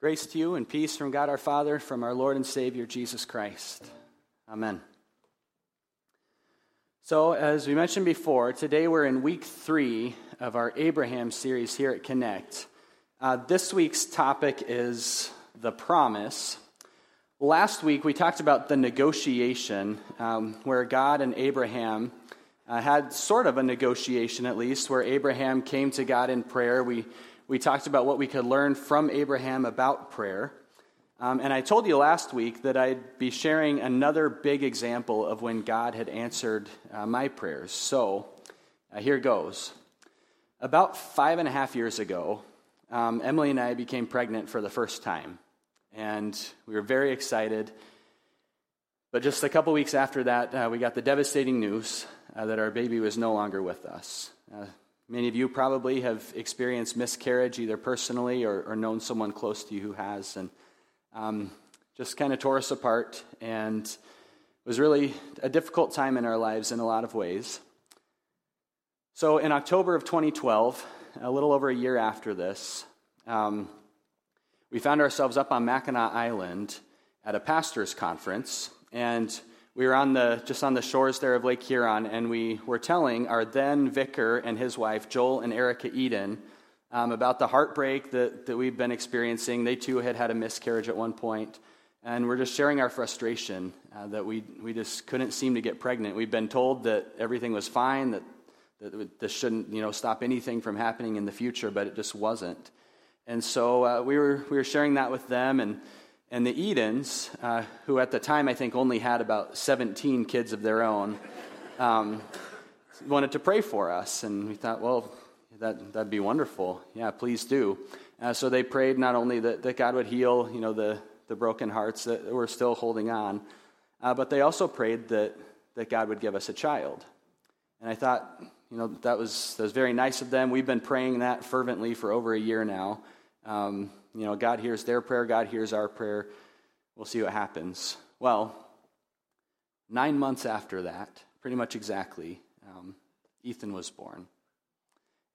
Grace to you and peace from God our Father, from our Lord and Savior Jesus Christ. Amen. So, as we mentioned before, today we're in week three of our Abraham series here at Connect. Uh, this week's topic is the promise. Last week we talked about the negotiation um, where God and Abraham uh, had sort of a negotiation, at least, where Abraham came to God in prayer. We we talked about what we could learn from Abraham about prayer. Um, and I told you last week that I'd be sharing another big example of when God had answered uh, my prayers. So uh, here goes. About five and a half years ago, um, Emily and I became pregnant for the first time. And we were very excited. But just a couple weeks after that, uh, we got the devastating news uh, that our baby was no longer with us. Many of you probably have experienced miscarriage either personally or, or known someone close to you who has. And um, just kind of tore us apart and it was really a difficult time in our lives in a lot of ways. So in October of 2012, a little over a year after this, um, we found ourselves up on Mackinac Island at a pastor's conference. And we were on the just on the shores there of Lake Huron, and we were telling our then vicar and his wife, Joel and Erica Eden, um, about the heartbreak that, that we've been experiencing. They too had had a miscarriage at one point, and we're just sharing our frustration uh, that we we just couldn't seem to get pregnant. We've been told that everything was fine, that that this shouldn't you know stop anything from happening in the future, but it just wasn't. And so uh, we were we were sharing that with them and and the Edens, uh, who at the time I think only had about 17 kids of their own, um, wanted to pray for us. And we thought, well, that, that'd be wonderful. Yeah, please do. Uh, so they prayed not only that, that God would heal, you know, the, the broken hearts that were still holding on, uh, but they also prayed that, that God would give us a child. And I thought, you know, that was, that was very nice of them. We've been praying that fervently for over a year now. Um, you know, God hears their prayer, God hears our prayer. We'll see what happens. Well, nine months after that, pretty much exactly, um, Ethan was born.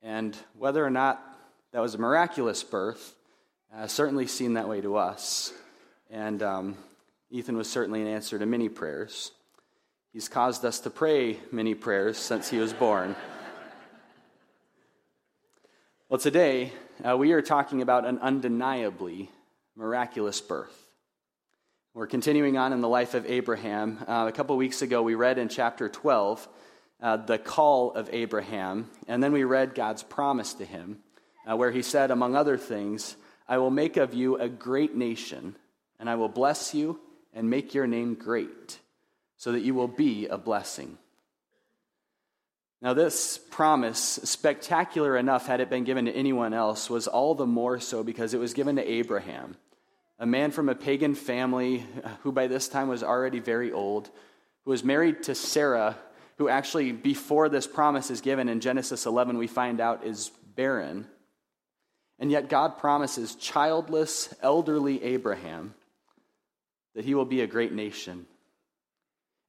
And whether or not that was a miraculous birth, uh, certainly seemed that way to us. And um, Ethan was certainly an answer to many prayers. He's caused us to pray many prayers since he was born. Well, today, uh, we are talking about an undeniably miraculous birth. We're continuing on in the life of Abraham. Uh, a couple weeks ago, we read in chapter 12 uh, the call of Abraham, and then we read God's promise to him, uh, where he said, among other things, I will make of you a great nation, and I will bless you and make your name great, so that you will be a blessing. Now, this promise, spectacular enough had it been given to anyone else, was all the more so because it was given to Abraham, a man from a pagan family who by this time was already very old, who was married to Sarah, who actually, before this promise is given in Genesis 11, we find out is barren. And yet, God promises childless, elderly Abraham that he will be a great nation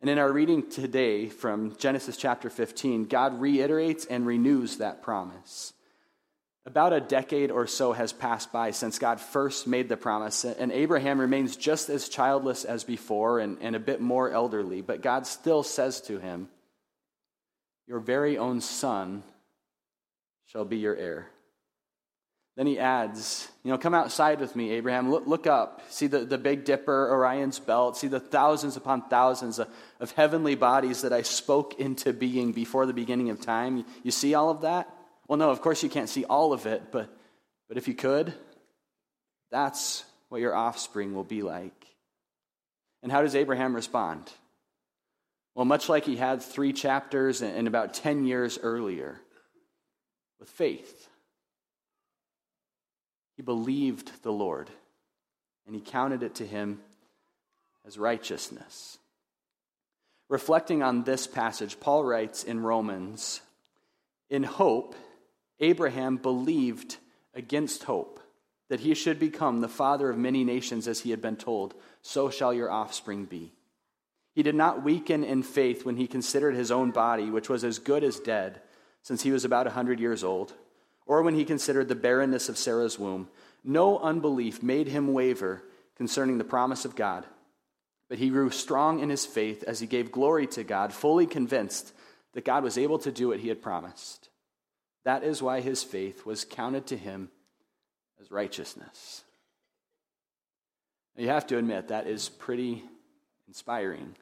and in our reading today from Genesis chapter 15, God reiterates and renews that promise. About a decade or so has passed by since God first made the promise, and Abraham remains just as childless as before and, and a bit more elderly, but God still says to him, Your very own son shall be your heir. Then he adds, You know, come outside with me, Abraham. Look, look up. See the, the Big Dipper, Orion's belt. See the thousands upon thousands of, of heavenly bodies that I spoke into being before the beginning of time. You see all of that? Well, no, of course you can't see all of it, but, but if you could, that's what your offspring will be like. And how does Abraham respond? Well, much like he had three chapters and about 10 years earlier, with faith. Believed the Lord, and he counted it to him as righteousness. Reflecting on this passage, Paul writes in Romans In hope, Abraham believed against hope that he should become the father of many nations as he had been told, So shall your offspring be. He did not weaken in faith when he considered his own body, which was as good as dead, since he was about a hundred years old or when he considered the barrenness of Sarah's womb. no unbelief made him waver concerning the promise of God, but he grew strong in his faith as he gave glory to God, fully convinced that God was able to do what he had promised. That is why his faith was counted to him as righteousness. Now, you have to admit, that is pretty inspiring.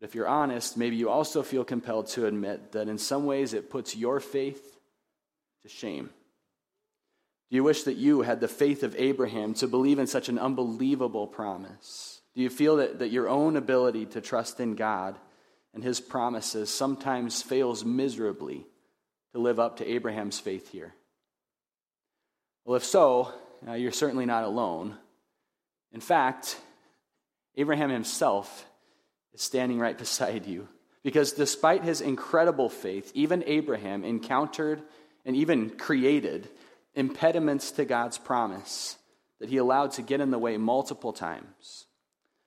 But if you're honest, maybe you also feel compelled to admit that in some ways it puts your faith to shame. Do you wish that you had the faith of Abraham to believe in such an unbelievable promise? Do you feel that, that your own ability to trust in God and his promises sometimes fails miserably to live up to Abraham's faith here? Well, if so, uh, you're certainly not alone. In fact, Abraham himself is standing right beside you. Because despite his incredible faith, even Abraham encountered and even created impediments to God's promise that he allowed to get in the way multiple times.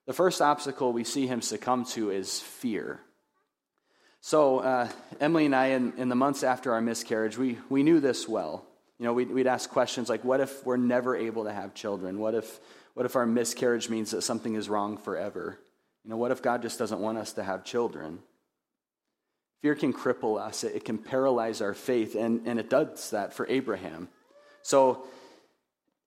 The first obstacle we see him succumb to is fear. So, uh, Emily and I, in, in, the months after our miscarriage, we, we knew this well. You know, we'd, we'd ask questions like, what if we're never able to have children? What if, what if our miscarriage means that something is wrong forever? You know, what if God just doesn't want us to have children? Fear can cripple us, it, can paralyze our faith, and, and it does that for Abraham. So,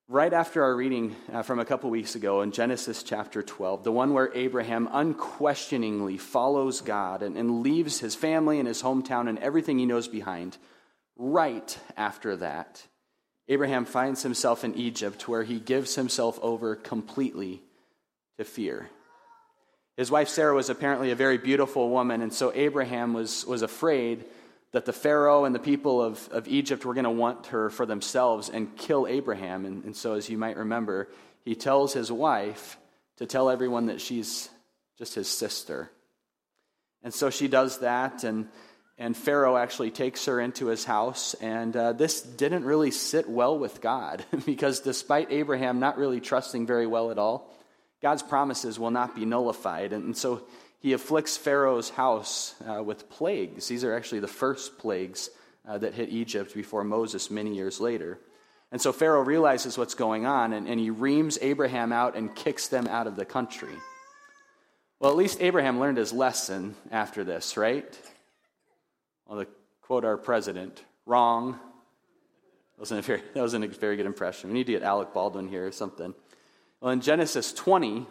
right after our reading uh, from a couple weeks ago in Genesis chapter 12, the one where Abraham unquestioningly follows God and, and leaves his family and his hometown and everything he knows behind, right after that, Abraham finds himself in Egypt where he gives himself over completely to fear. His wife Sarah was apparently a very beautiful woman, and so Abraham was, was afraid that the Pharaoh and the people of, of Egypt were going to want her for themselves and kill Abraham. And, and so, as you might remember, he tells his wife to tell everyone that she's just his sister. And so she does that, and and Pharaoh actually takes her into his house. And uh, this didn't really sit well with God because despite Abraham not really trusting very well at all, God's promises will not be nullified. And, so he afflicts Pharaoh's house uh, with plagues. These are actually the first plagues uh, that hit Egypt before Moses many years later. And so Pharaoh realizes what's going on and, and he reams Abraham out and kicks them out of the country. Well, at least Abraham learned his lesson after this, right? Well, to quote our president, wrong. That wasn't, a very, that wasn't a very good impression. We need to get Alec Baldwin here or something. Well, in Genesis 20,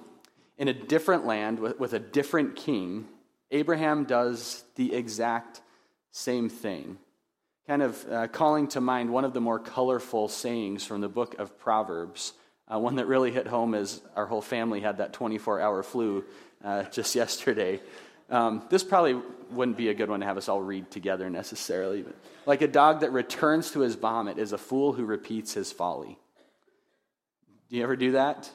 in a different land with, with a different king, Abraham does the exact same thing. Kind of uh, calling to mind one of the more colorful sayings from the book of Proverbs. Uh, one that really hit home is our whole family had that 24 hour flu uh, just yesterday. Um, this probably wouldn't be a good one to have us all read together necessarily. But like a dog that returns to his vomit is a fool who repeats his folly. Do you ever do that?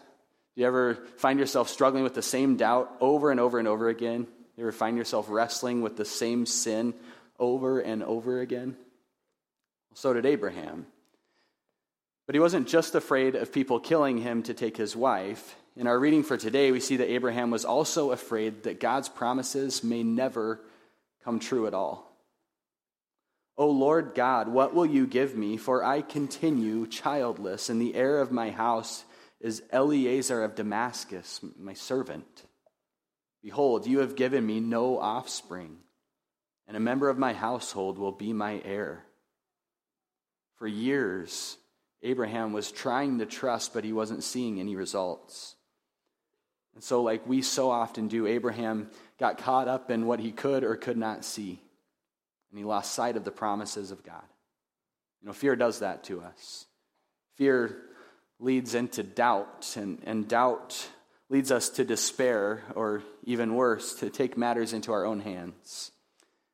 Do you ever find yourself struggling with the same doubt over and over and over again? Do you ever find yourself wrestling with the same sin over and over again? So did Abraham. But he wasn't just afraid of people killing him to take his wife. In our reading for today, we see that Abraham was also afraid that God's promises may never come true at all. O Lord God, what will you give me? For I continue childless, and the heir of my house is Eliezer of Damascus, my servant. Behold, you have given me no offspring, and a member of my household will be my heir. For years, Abraham was trying to trust, but he wasn't seeing any results. And so, like we so often do, Abraham got caught up in what he could or could not see, and he lost sight of the promises of God. You know, fear does that to us. Fear leads into doubt, and, and doubt leads us to despair, or even worse, to take matters into our own hands.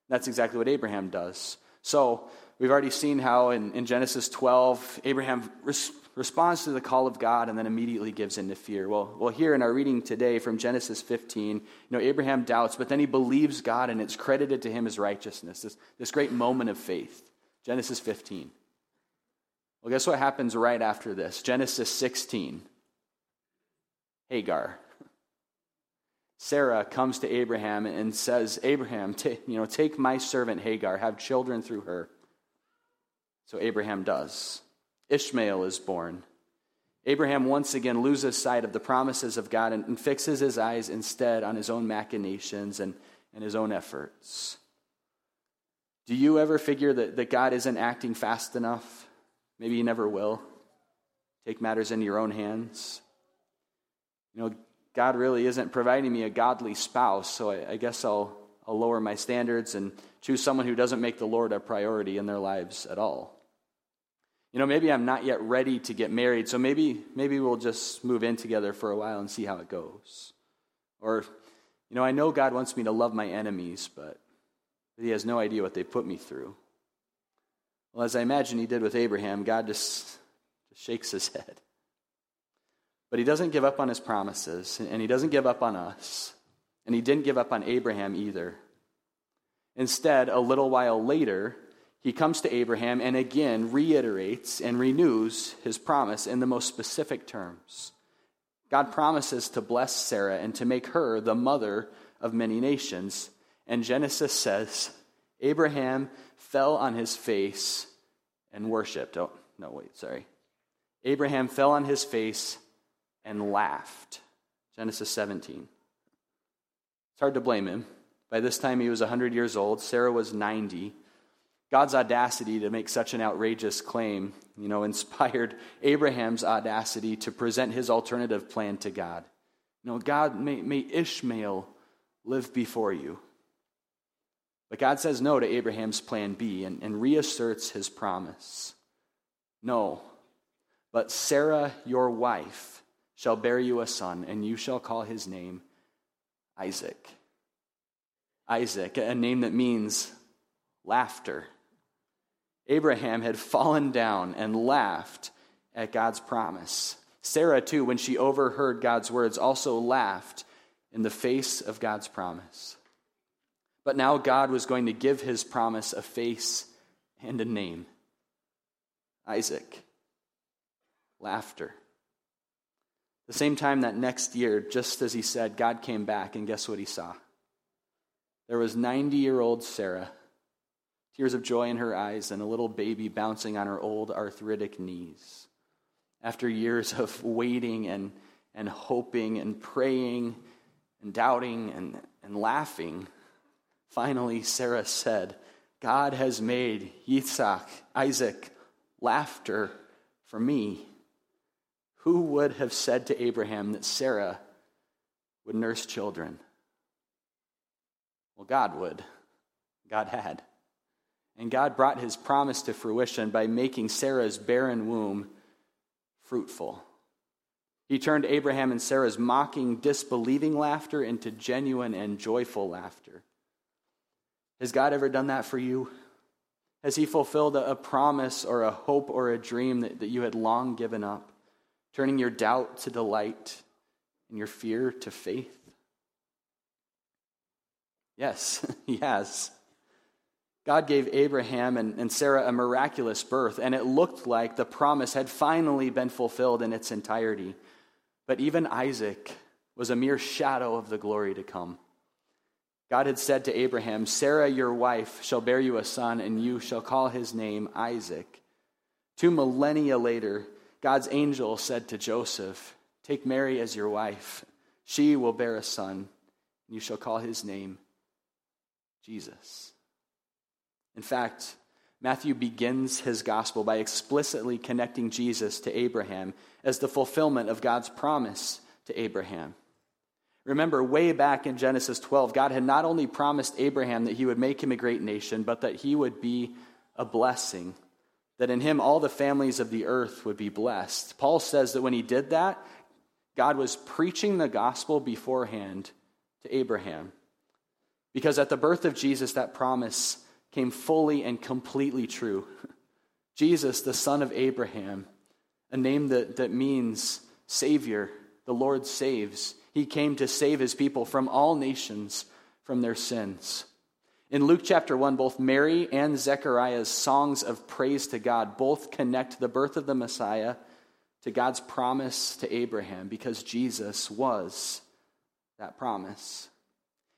That's exactly what Abraham does. So, we've already seen how in, in Genesis 12, Abraham res- responds to the call of God and then immediately gives in to fear. Well, well, here in our reading today from Genesis 15, you know, Abraham doubts, but then he believes God and it's credited to him as righteousness, this, this great moment of faith. Genesis 15. Well, guess what happens right after this? Genesis 16. Hagar. Sarah comes to Abraham and says, Abraham, t- you know, take my servant Hagar, have children through her. So Abraham does. Ishmael is born. Abraham once again loses sight of the promises of God and, and fixes his eyes instead on his own machinations and, and his own efforts. Do you ever figure that, that God isn't acting fast enough? Maybe you never will. Take matters into your own hands. You know, God really isn't providing me a godly spouse, so I, I guess I'll, I'll lower my standards and choose someone who doesn't make the Lord a priority in their lives at all. You know, maybe I'm not yet ready to get married, so maybe, maybe we'll just move in together for a while and see how it goes. Or, you know, I know God wants me to love my enemies, but, but He has no idea what they put me through. Well, as I imagine He did with Abraham, God just, just shakes His head. But He doesn't give up on His promises, and He doesn't give up on us, and He didn't give up on Abraham either. Instead, a little while later, he comes to Abraham and again reiterates and renews his promise in the most specific terms. God promises to bless Sarah and to make her the mother of many nations. And Genesis says, Abraham fell on his face and worshiped. Oh, no, wait, sorry. Abraham fell on his face and laughed. Genesis 17. It's hard to blame him. By this time, he was 100 years old. Sarah was 90. God's audacity to make such an outrageous claim, you know, inspired Abraham's audacity to present his alternative plan to God. You know, God, may, may Ishmael live before you. But God says no to Abraham's plan B and, and reasserts his promise. No, but Sarah, your wife, shall bear you a son, and you shall call his name Isaac. Isaac, a name that means laughter. Abraham had fallen down and laughed at God's promise. Sarah, too, when she overheard God's words, also laughed in the face of God's promise. But now God was going to give his promise a face and a name Isaac. Laughter. The same time that next year, just as he said, God came back, and guess what he saw? There was 90 year old Sarah tears of joy in her eyes, and a little baby bouncing on her old arthritic knees. After years of waiting and, and hoping and praying and doubting and, and laughing, finally Sarah said, God has made Yitzhak, Isaac, laughter for me. Who would have said to Abraham that Sarah would nurse children? Well, God would. God had. And God brought his promise to fruition by making Sarah's barren womb fruitful. He turned Abraham and Sarah's mocking, disbelieving laughter into genuine and joyful laughter. Has God ever done that for you? Has He fulfilled a, promise or a hope or a dream that, that you had long given up, turning your doubt to delight and your fear to faith? Yes, He has. God gave Abraham and, and Sarah a miraculous birth, and it looked like the promise had finally been fulfilled in its entirety. But even Isaac was a mere shadow of the glory to come. God had said to Abraham, Sarah, your wife, shall bear you a son, and you shall call his name Isaac. Two millennia later, God's angel said to Joseph, Take Mary as your wife. She will bear a son, and you shall call his name Jesus. In fact, Matthew begins his gospel by explicitly connecting Jesus to Abraham as the fulfillment of God's promise to Abraham. Remember, way back in Genesis 12, God had not only promised Abraham that he would make him a great nation, but that he would be a blessing, that in him all the families of the earth would be blessed. Paul says that when he did that, God was preaching the gospel beforehand to Abraham. Because at the birth of Jesus, that promise came fully and completely true. Jesus, the son of Abraham, a name that, that means Savior, the Lord saves. He came to save his people from all nations from their sins. In Luke chapter 1, both Mary and Zechariah's songs of praise to God both connect the birth of the Messiah to God's promise to Abraham because Jesus was that promise.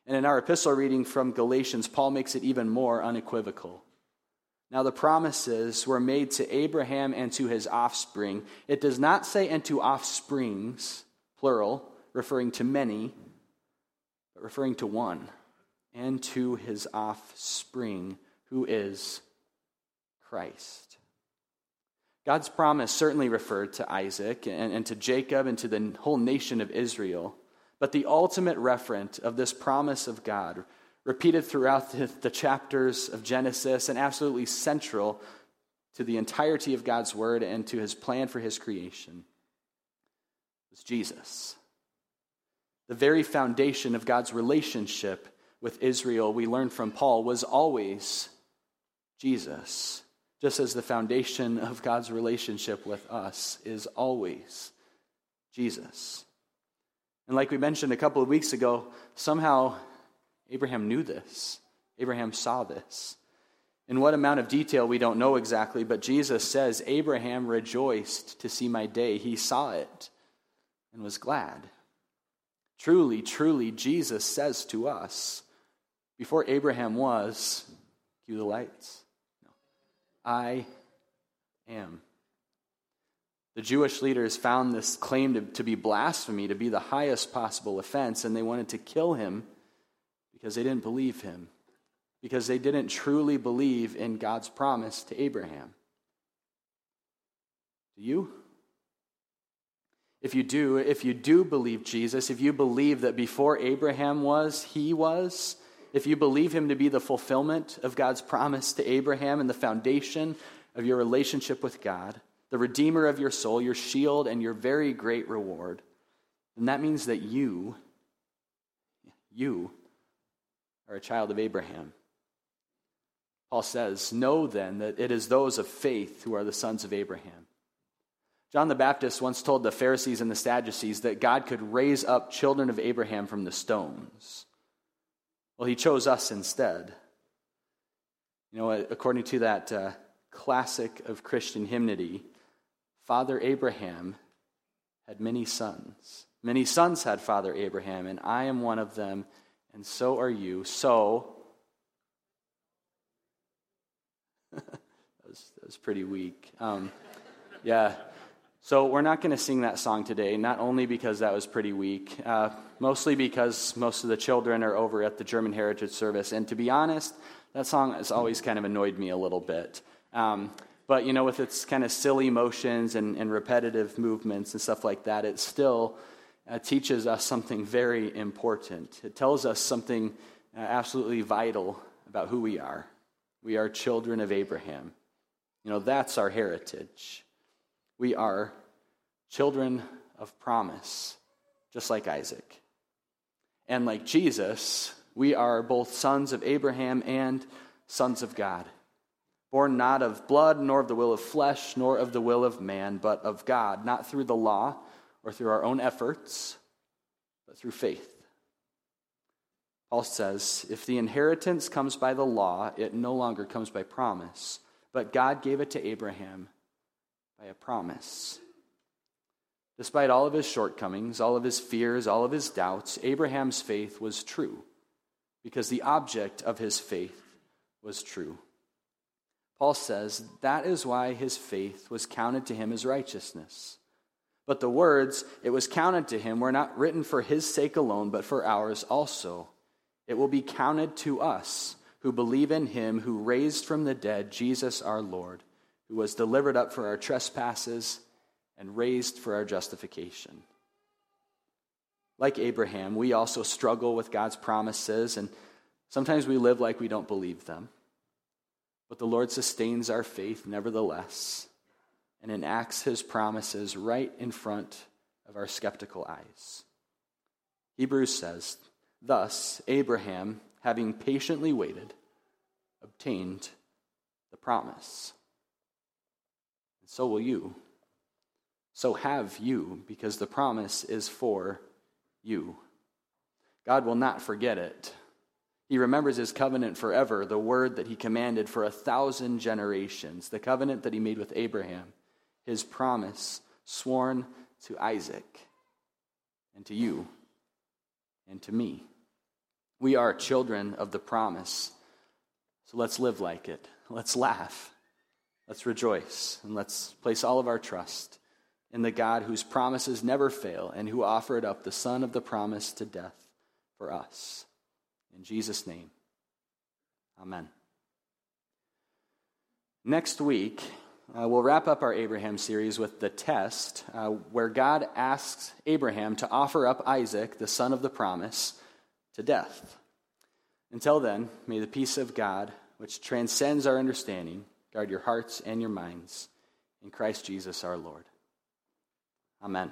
And in our epistle reading from Galatians, Paul makes it even more unequivocal. Now, the promises were made to Abraham and to his offspring. It does not say, and to offsprings, plural, referring to many, but referring to one, and to his offspring, who is Christ. God's promise certainly referred to Isaac and, and to Jacob and to the whole nation of Israel. But the ultimate referent of this promise of God repeated throughout the, the, chapters of Genesis and absolutely central to the entirety of God's word and to his plan for his creation was Jesus. The very foundation of God's relationship with Israel, we learn from Paul, was always Jesus, just as the foundation of God's relationship with us is always Jesus. And like we mentioned a couple of weeks ago, somehow Abraham knew this. Abraham saw this. In what amount of detail, we don't know exactly, but Jesus says, Abraham rejoiced to see my day. He saw it and was glad. Truly, truly, Jesus says to us, before Abraham was, cue the lights. No. I am. The Jewish leaders found this claim to, to be blasphemy, to be the highest possible offense, and they wanted to kill him because they didn't believe him, because they didn't truly believe in God's promise to Abraham. Do you? If you do, if you do believe Jesus, if you believe that before Abraham was, he was, if you believe him to be the fulfillment of God's promise to Abraham and the foundation of your relationship with God, the redeemer of your soul, your shield, and your very great reward, then that means that you, you are a child of Abraham. Paul says, Know then that it is those of faith who are the sons of Abraham. John the Baptist once told the Pharisees and the Sadducees that God could raise up children of Abraham from the stones. Well, he chose us instead. You know, according to that uh, classic of Christian hymnody, Father Abraham had many sons. Many sons had Father Abraham, and I am one of them and so are you. So, that, was, that was pretty weak. Um, yeah. So, we're not going to sing that song today, not only because that was pretty weak, uh, mostly because most of the children are over at the German Heritage Service. And to be honest, that song has always kind of annoyed me a little bit. Um, but, you know, with its kind of silly motions and, and repetitive movements and stuff like that, it still uh, teaches us something very important. It tells us something uh, absolutely vital about who we are. We are children of Abraham. You know, that's our heritage. We are children of promise, just like Isaac. And like Jesus, we are both sons of Abraham and sons of God, born not of blood, nor of the will of flesh, nor of the will of man, but of God, not through the law or through our own efforts, but through faith. Paul says, if the inheritance comes by the law, it no longer comes by promise, but God gave it to Abraham by a promise. Despite all of his shortcomings, all of his fears, all of his doubts, Abraham's faith was true because the object of his faith was true. Paul says that is why his faith was counted to him as righteousness. But the words, it was counted to him, were not written for his sake alone, but for ours also. It will be counted to us who believe in him who raised from the dead Jesus our Lord, who was delivered up for our trespasses and raised for our justification. Like Abraham, we also struggle with God's promises, and sometimes we live like we don't believe them. But the Lord sustains our faith nevertheless and enacts his promises right in front of our skeptical eyes. Hebrews says, Thus, Abraham, having patiently waited, obtained the promise. So will you. So have you, because the promise is for you. God will not forget it. He remembers his covenant forever, the word that he commanded for a thousand generations, the covenant that he made with Abraham his promise sworn to Isaac and to you and to me. We are children of the promise. So let's live like it. let's laugh, let's rejoice, and let's place all of our trust in the God whose promises never fail and who offered up the Son of the promise to death for us. In Jesus' name, amen. Next week, uh, we'll wrap up our Abraham series with the test, uh, where God asks Abraham to offer up Isaac, the son of the promise, to death. Until then, may the peace of God, which transcends our understanding, guard your hearts and your minds. In Christ Jesus our Lord. Amen.